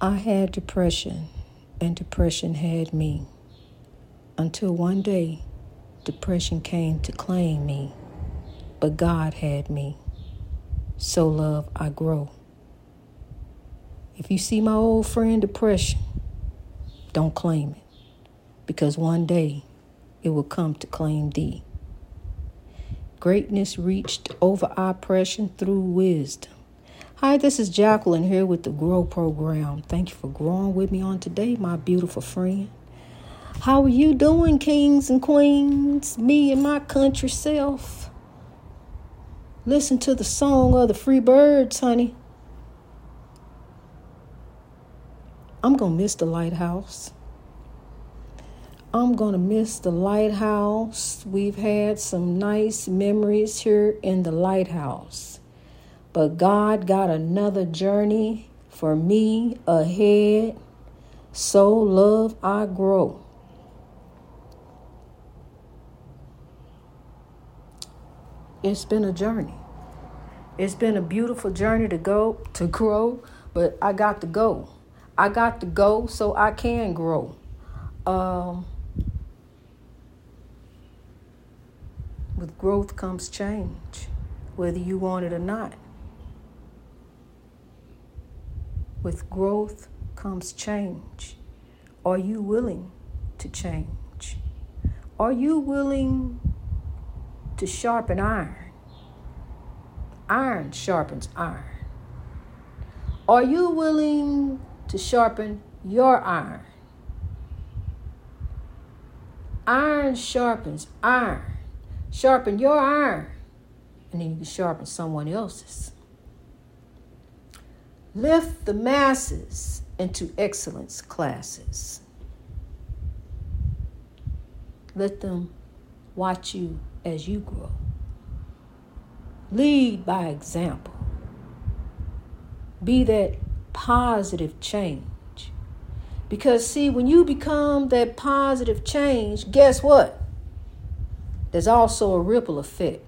I had depression, and depression had me. Until one day, depression came to claim me, but God had me. Sow love I grow. If you see my old friend depression, don't claim it, because one day it will come to claim thee. Greatness reached over oppression through wisdom. Hi, this is Jacqueline here with the Grow Program. Thank you for growing with me on today, my beautiful friend. How are you doing, kings and queens? Me and my country self. Listen to the song of the free birds, honey. I'm going to miss the lighthouse. I'm going to miss the lighthouse. We've had some nice memories here in the lighthouse. But God got another journey for me ahead. Sow love I grow. It's been a journey. It's been a beautiful journey to go to grow, but I got to go. I got to go so I can grow. Um, with growth comes change, whether you want it or not. With growth comes change. Are you willing to change? Are you willing to sharpen iron? Iron sharpens iron. Are you willing to sharpen your iron? Iron sharpens iron. Sharpen your iron, and then you can sharpen someone else's. Lift the masses into excellence classes. Let them watch you as you grow. Lead by example. Be that positive change. Because, see, when you become that positive change, guess what? There's also a ripple effect.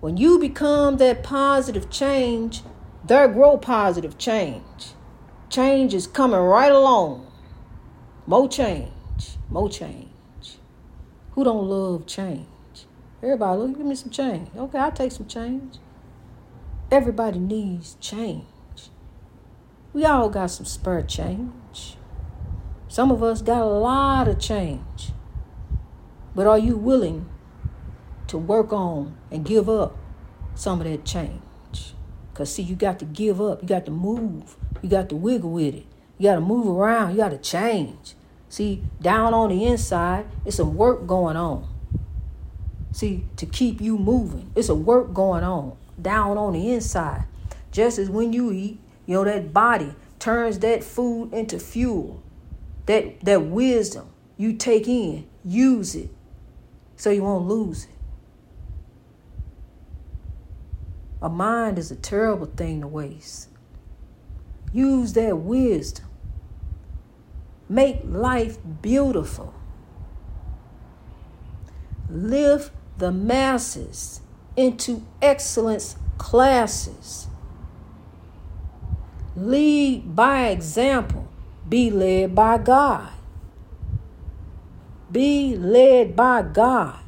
When you become that positive change, there grow positive change. Change is coming right along. More change, more change. Who don't love change? Everybody, look, give me some change. Okay, I'll take some change. Everybody needs change. We all got some spare change. Some of us got a lot of change. But are you willing to work on and give up some of that change? Because, see, you got to give up. You got to move. You got to wiggle with it. You got to move around. You got to change. See, down on the inside, it's some work going on. See, to keep you moving, it's a work going on down on the inside. Just as when you eat, you know, that body turns that food into fuel. That, that wisdom you take in, use it so you won't lose it. A mind is a terrible thing to waste. Use that wisdom. Make life beautiful. Lift the masses into excellence classes. Lead by example. Be led by God. Be led by God.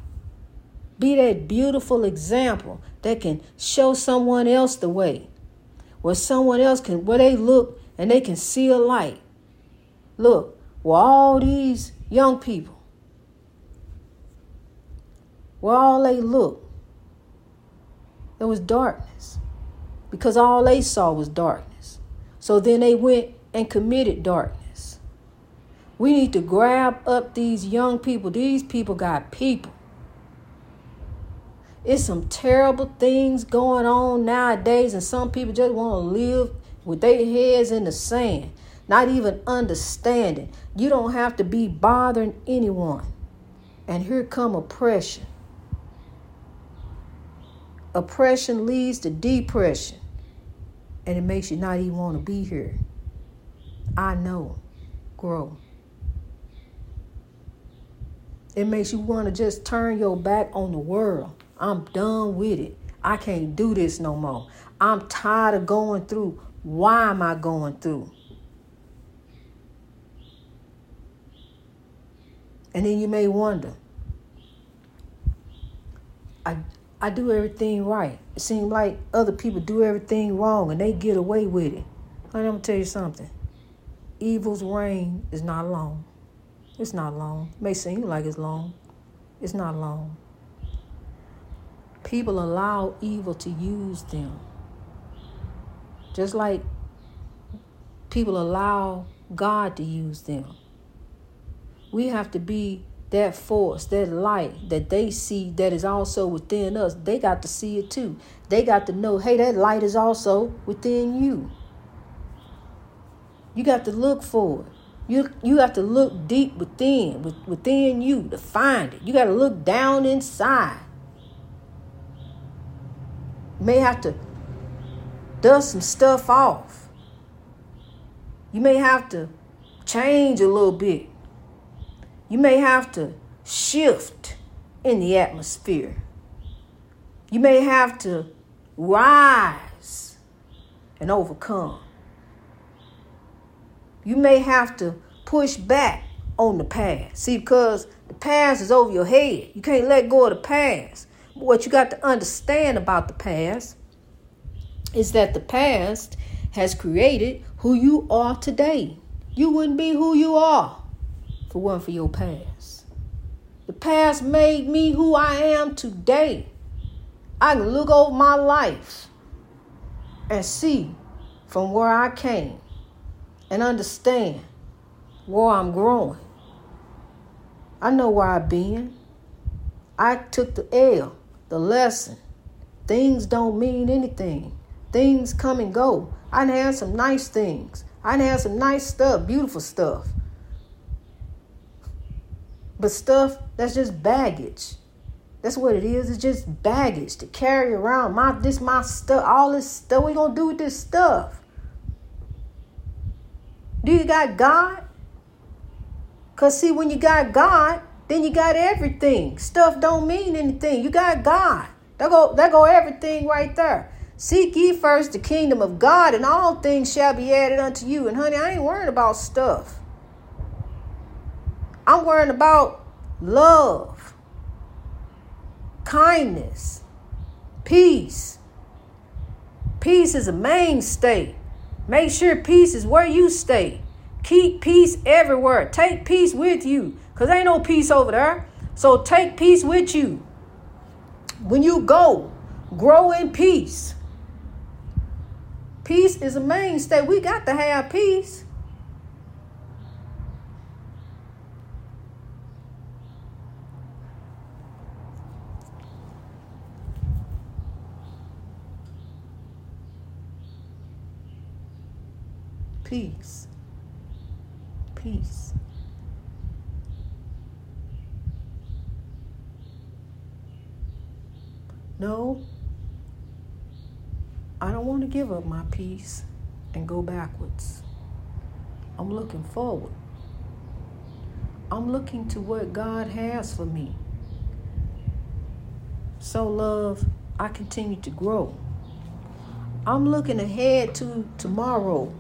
Be that beautiful example that can show someone else the way. Where someone else can, where they look and they can see a light. Look, where all these young people, where all they look, there was darkness. Because all they saw was darkness. So then they went and committed darkness. We need to grab up these young people. These people got people. It's some terrible things going on nowadays, and some people just want to live with their heads in the sand, not even understanding. You don't have to be bothering anyone. And here come oppression. Oppression leads to depression, and it makes you not even want to be here. I know. Grow. It makes you want to just turn your back on the world I'm done with it. I can't do this no more. I'm tired of going through. Why am I going through? And then you may wonder, I I do everything right. It seems like other people do everything wrong and they get away with it. Honey, I'm gonna tell you something. Evil's reign is not long. It's not long. It may seem like it's long. It's not long. People allow evil to use them. Just like people allow God to use them. We have to be that force, that light that they see that is also within us. They got to see it too. They got to know, hey, that light is also within you. You got to look for it. You you have to look deep within, within you to find it. You got to look down inside. May have to dust some stuff off. You may have to change a little bit. You may have to shift in the atmosphere. You may have to rise and overcome. You may have to push back on the past. See, because the past is over your head. You can't let go of the past. What you got to understand about the past is that the past has created who you are today. You wouldn't be who you are for one for your past. The past made me who I am today. I can look over my life and see from where I came and understand where I'm growing. I know where I've been. I took the L, the lesson. Things don't mean anything. Things come and go. I had some nice things. I had some nice stuff, beautiful stuff. But stuff that's just baggage. That's what it is. It's just baggage to carry around. My this my stuff. All this stuff. We gonna do with this stuff? Do you got God? Cause see, when you got God, then you got everything. Stuff don't mean anything. You got God. That go that go everything right there. Seek ye first the kingdom of God, and all things shall be added unto you. And honey, I ain't worrying about stuff. I'm worrying about love, kindness, peace. Peace is a mainstay. Make sure peace is where you stay. Keep peace everywhere. Take peace with you. Because ain't no peace over there. So take peace with you. When you go, grow in peace. Peace is a mainstay. We got to have peace. Peace. Peace. No, I don't want to give up my peace and go backwards. I'm looking forward. I'm looking to what God has for me. So, love, I continue to grow. I'm looking ahead to tomorrow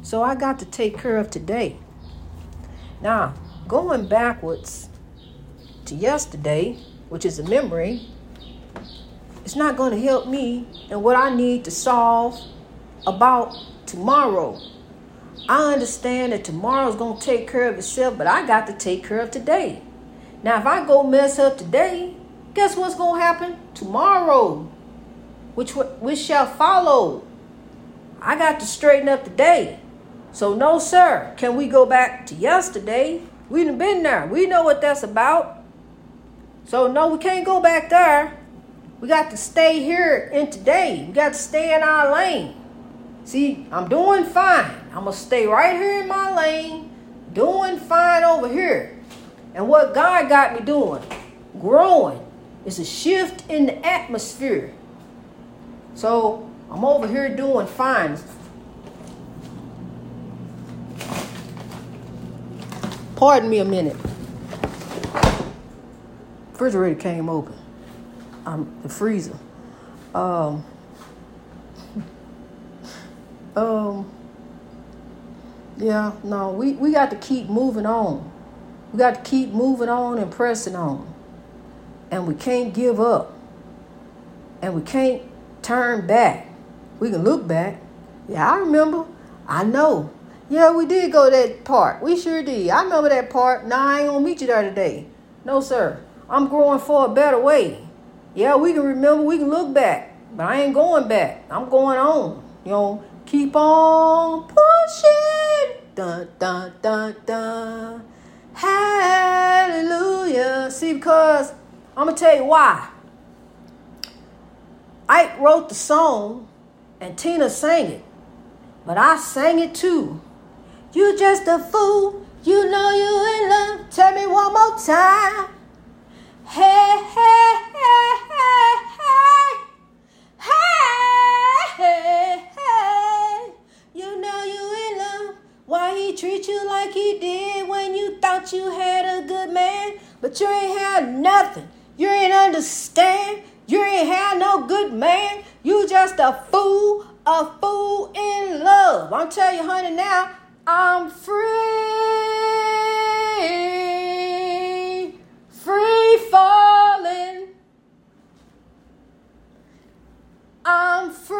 so I got to take care of today. Now, going backwards to yesterday, which is a memory, it's not going to help me and what I need to solve about tomorrow. I understand that tomorrow's going to take care of itself, but I got to take care of today. Now, if I go mess up today, guess what's going to happen tomorrow? Which which shall follow. I got to straighten up today. So, no, sir. Can we go back to yesterday? We've been there. We know what that's about. So, no, we can't go back there. We got to stay here in today. We got to stay in our lane. See, I'm doing fine. I'm going to stay right here in my lane, doing fine over here. And what God got me doing, growing, is a shift in the atmosphere. So, I'm over here doing fine. Pardon me a minute. Refrigerator came open. Um, the freezer. Um, um, yeah, no, we, we got to keep moving on. We got to keep moving on and pressing on. And we can't give up. And we can't turn back. We can look back. Yeah, I remember. I know. Yeah, we did go that part. We sure did. I remember that part. Nah, I ain't gonna meet you there today. No, sir. I'm growing for a better way. Yeah, we can remember, we can look back. But I ain't going back. I'm going on. You know, keep on pushing. Dun dun dun dun. Hallelujah. See, because I'm gonna tell you why. Ike wrote the song and Tina sang it. But I sang it too. You just a fool. You know you in love. Tell me one more time. Hey, hey, hey, hey, hey. Hey, hey, hey. You know you in love. Why he treat you like he did when you thought you had a good man, but you ain't had nothing. You ain't understand. You ain't had no good man. You just a fool, a fool in love. I'm telling you, honey, now I'm free, free falling. I'm free,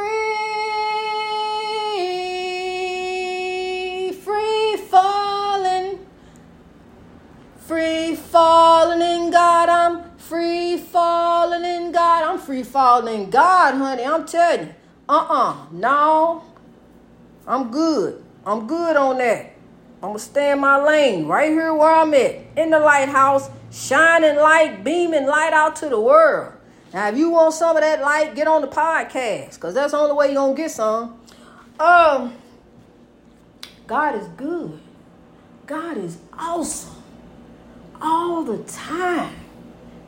free falling, free falling in God. I'm free falling in God. I'm free falling in God, honey. I'm telling you. Uh uh No. I'm good. I'm good on that. I'm to stay in my lane right here where I'm at in the lighthouse, shining light, beaming light out to the world. Now, if you want some of that light, get on the podcast because that's the only way you're going to get some. Um, God is good. God is awesome all the time.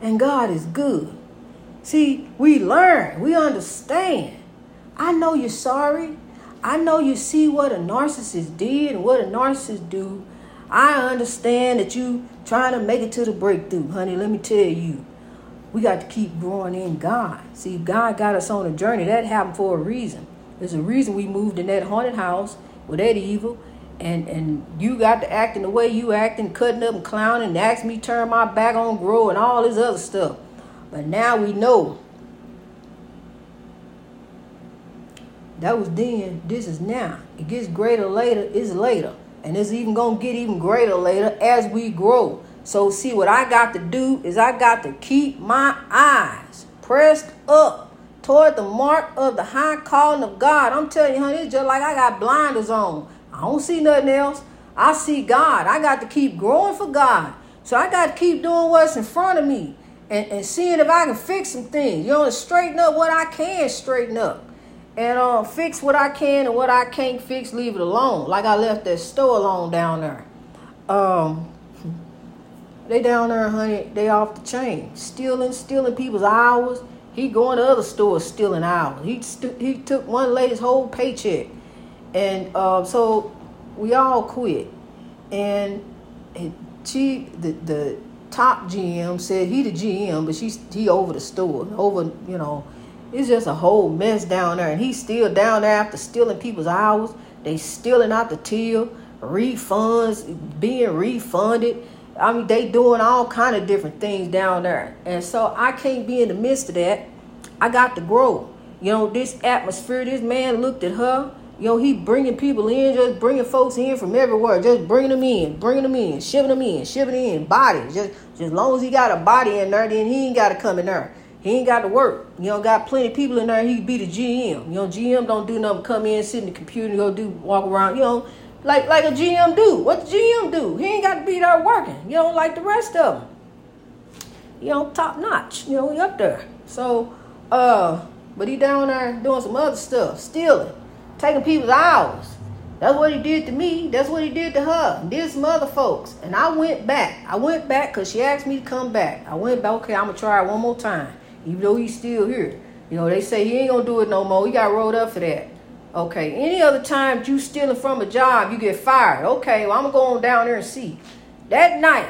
And God is good. See, we learn, we understand. I know you're sorry. I know you see what a narcissist did and what a narcissist do. I understand that you trying to make it to the breakthrough, honey. Let me tell you, we got to keep growing in God. See, God got us on a journey. That happened for a reason. There's a reason we moved in that haunted house with that evil. And and you got to acting the way you acting, cutting up and clowning, and ask me to turn my back on grow and all this other stuff. But now we know That was then. This is now. It gets greater later. It's later, and it's even gonna get even greater later as we grow. So see, what I got to do is I got to keep my eyes pressed up toward the mark of the high calling of God. I'm telling you, honey, it's just like I got blinders on. I don't see nothing else. I see God. I got to keep growing for God. So I got to keep doing what's in front of me and, and seeing if I can fix some things. You know, straighten up what I can straighten up and um, fix what I can and what I can't fix, leave it alone. Like I left that store alone down there. Um, they down there, honey. They off the chain, stealing, stealing people's hours. He going to other stores stealing hours. He st- he took one lady's whole paycheck, and uh, so we all quit. And she, the the top GM said he the GM, but she's he over the store, over you know it's just a whole mess down there. And he's still down there after stealing people's hours. They stealing out the till, refunds, being refunded. I mean, they doing all kind of different things down there. And so I can't be in the midst of that. I got to grow. You know, this atmosphere, this man looked at her. You know, he bringing people in, just bringing folks in from everywhere, just bringing them in, bringing them in, shipping them in, shipping in, bodies. Just, just as long as he got a body in there, then he ain't got to come in there. He ain't got to work. You know, got plenty of people in there. He be the GM. You know, GM don't do nothing. Come in, sit in the computer, go do walk around. You know, like like a GM do. What the GM do? He ain't got to be there working. You know, like the rest of them. You know, top notch. You know, he up there. So, uh, but he down there doing some other stuff, stealing, taking people's hours. That's what he did to me. That's what he did to her. Did some other folks. And I went back. I went back because she asked me to come back. I went back. Okay, I'm gonna try it one more time even though he's still here. You know, they say he ain't gonna do it no more. He got rolled up for that. Okay, any other time you stealing from a job, you get fired. Okay, well, I'm gonna go on down there and see. That night,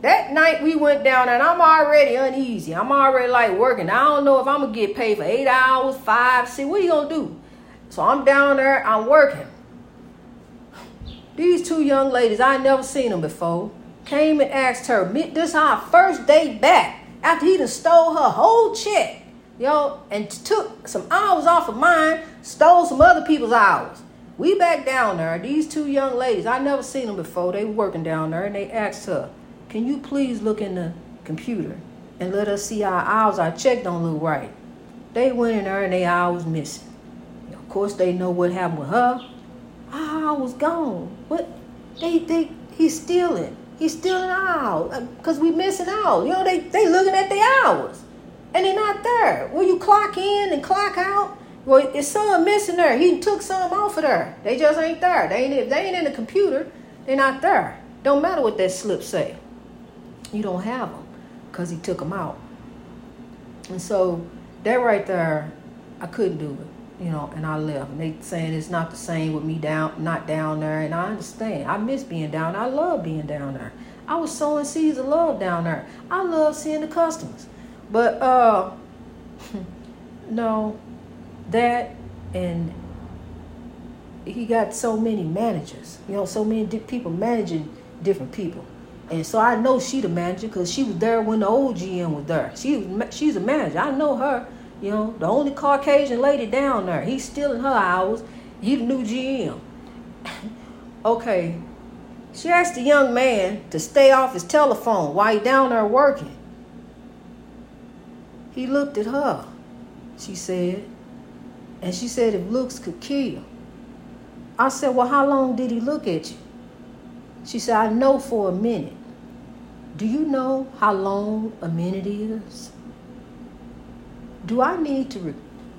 that night we went down and I'm already uneasy. I'm already like working. I don't know if I'm gonna get paid for eight hours, five, six. What are you gonna do? So I'm down there, I'm working. These two young ladies, I never seen them before, came and asked her, this is our first day back after he done stole her whole check, yo, and took some hours off of mine, stole some other people's hours. We back down there. These two young ladies, I never seen them before. They working down there, and they asked her, "Can you please look in the computer and let us see our hours? Our check don't look right." They went in there, and they hours missing. Of course, they know what happened with her. Our hours gone. What? They they he's stealing. He's stealing out uh, because we missing out. You know, they they looking at the hours, and they're not there. Will you clock in and clock out? Well, it's some missing there. He took some off of there. They just ain't there. They ain't they ain't in the computer. They're not there. Don't matter what that slip say. You don't have them because he took them out. And so that right there, I couldn't do it, you know, and I left. And they saying it's not the same with me down, not down there, and I understand. I miss being down. I love being down there. I was sowing seeds of love down there. I love seeing the customers, but uh, no, that and he got so many managers, you know, so many people managing different people. And so I know she the manager because she was there when the old GM was there. She was, she's a manager. I know her, you know, the only Caucasian lady down there. He's stealing her hours. He the new GM. okay, she asked the young man to stay off his telephone while he down there working. He looked at her. She said, and she said, if looks could kill. I said, well, how long did he look at you? She said, I know for a minute. Do you know how long a minute is? Do I need to re-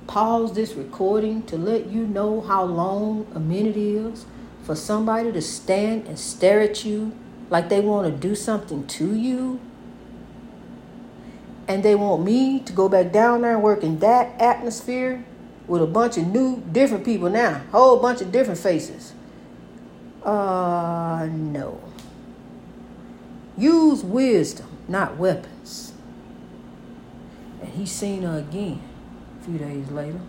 pause this recording to let you know how long a minute is for somebody to stand and stare at you like they want to do something to you? And they want me to go back down there and work in that atmosphere with a bunch of new, different people now, whole bunch of different faces. Uh, no. Use wisdom, not weapons. And he seen her again a few days later.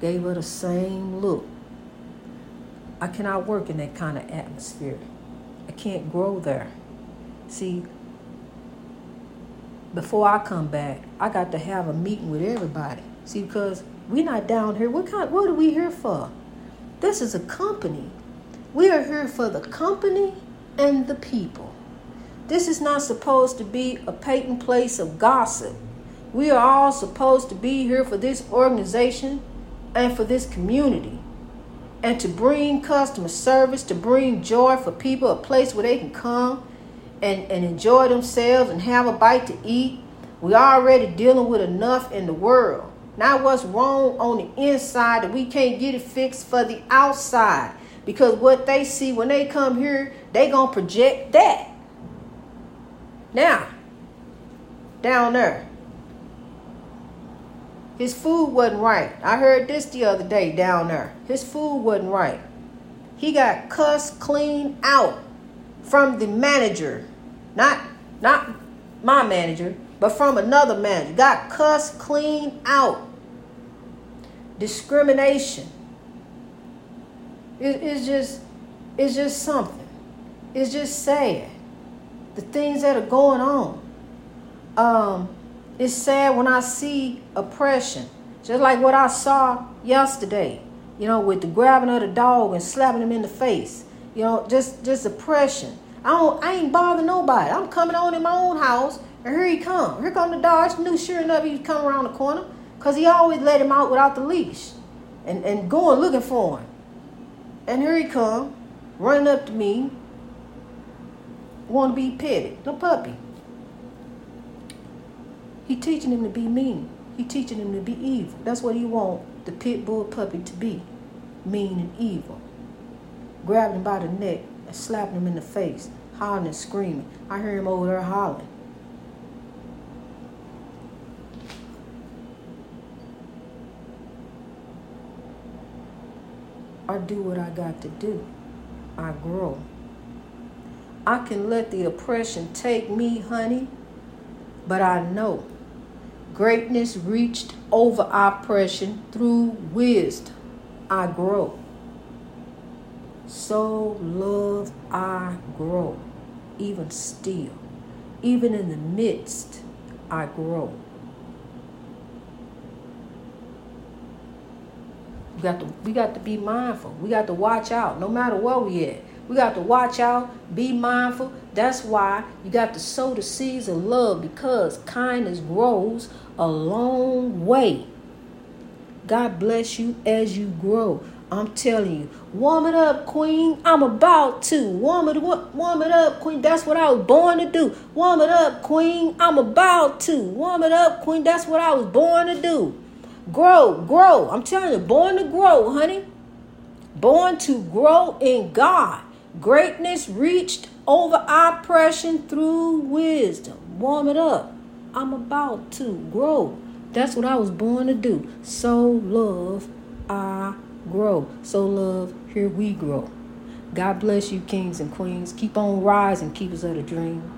Gave her the same look. I cannot work in that kind of atmosphere. I can't grow there. See, before I come back, I got to have a meeting with everybody. See, because we're not down here. What kind? What are we here for? This is a company. We are here for the company and the people. This is not supposed to be a patent place of gossip. We are all supposed to be here for this organization and for this community and to bring customer service, to bring joy for people, a place where they can come and, and enjoy themselves and have a bite to eat. We're already dealing with enough in the world. Now, what's wrong on the inside that we can't get it fixed for the outside. Because what they see when they come here, they gonna project that. Now, down there, his food wasn't right. I heard this the other day down there. His food wasn't right. He got cussed clean out from the manager. Not not my manager, but from another manager. Got cussed clean out. Discrimination. It, it's just it's just something. It's just sad. The things that are going on. Um, it's sad when I see oppression. Just like what I saw yesterday, you know, with the grabbing of the dog and slapping him in the face. You know, just just oppression. I don't I ain't bothering nobody. I'm coming on in my own house and here he come. Here come the dog. I knew sure enough he was coming around the corner. Because he always let him out without the leash. And, and going looking for him. And here he come, running up to me. Want to be petted. The puppy. He teaching him to be mean. He teaching him to be evil. That's what he want the pit bull puppy to be. Mean and evil. Grabbing him by the neck and slapping him in the face. Hollering and screaming. I hear him over there hollering. I do what I got to do. I grow. I can let the oppression take me, honey, but I know greatness reached over oppression through wisdom. I grow. Sow love I grow. even still, even in the midst, I grow. We got to we got to be mindful. We got to watch out no matter where we at. We got to watch out, be mindful. That's why you got to sow the seeds of love because kindness grows a long way. God bless you as you grow. I'm telling you, warm it up, queen. I'm about to warm it, warm it up, queen. That's what I was born to do. Warm it up, queen. I'm about to warm it up, queen. That's what I was born to do. Grow, grow. I'm telling you, born to grow, honey. Born to grow in God. Greatness reached over oppression through wisdom. Warm it up. I'm about to grow. That's what I was born to do. So love, I grow. Sow love, here we grow. God bless you, kings and queens. Keep on rising, keepers of the dream.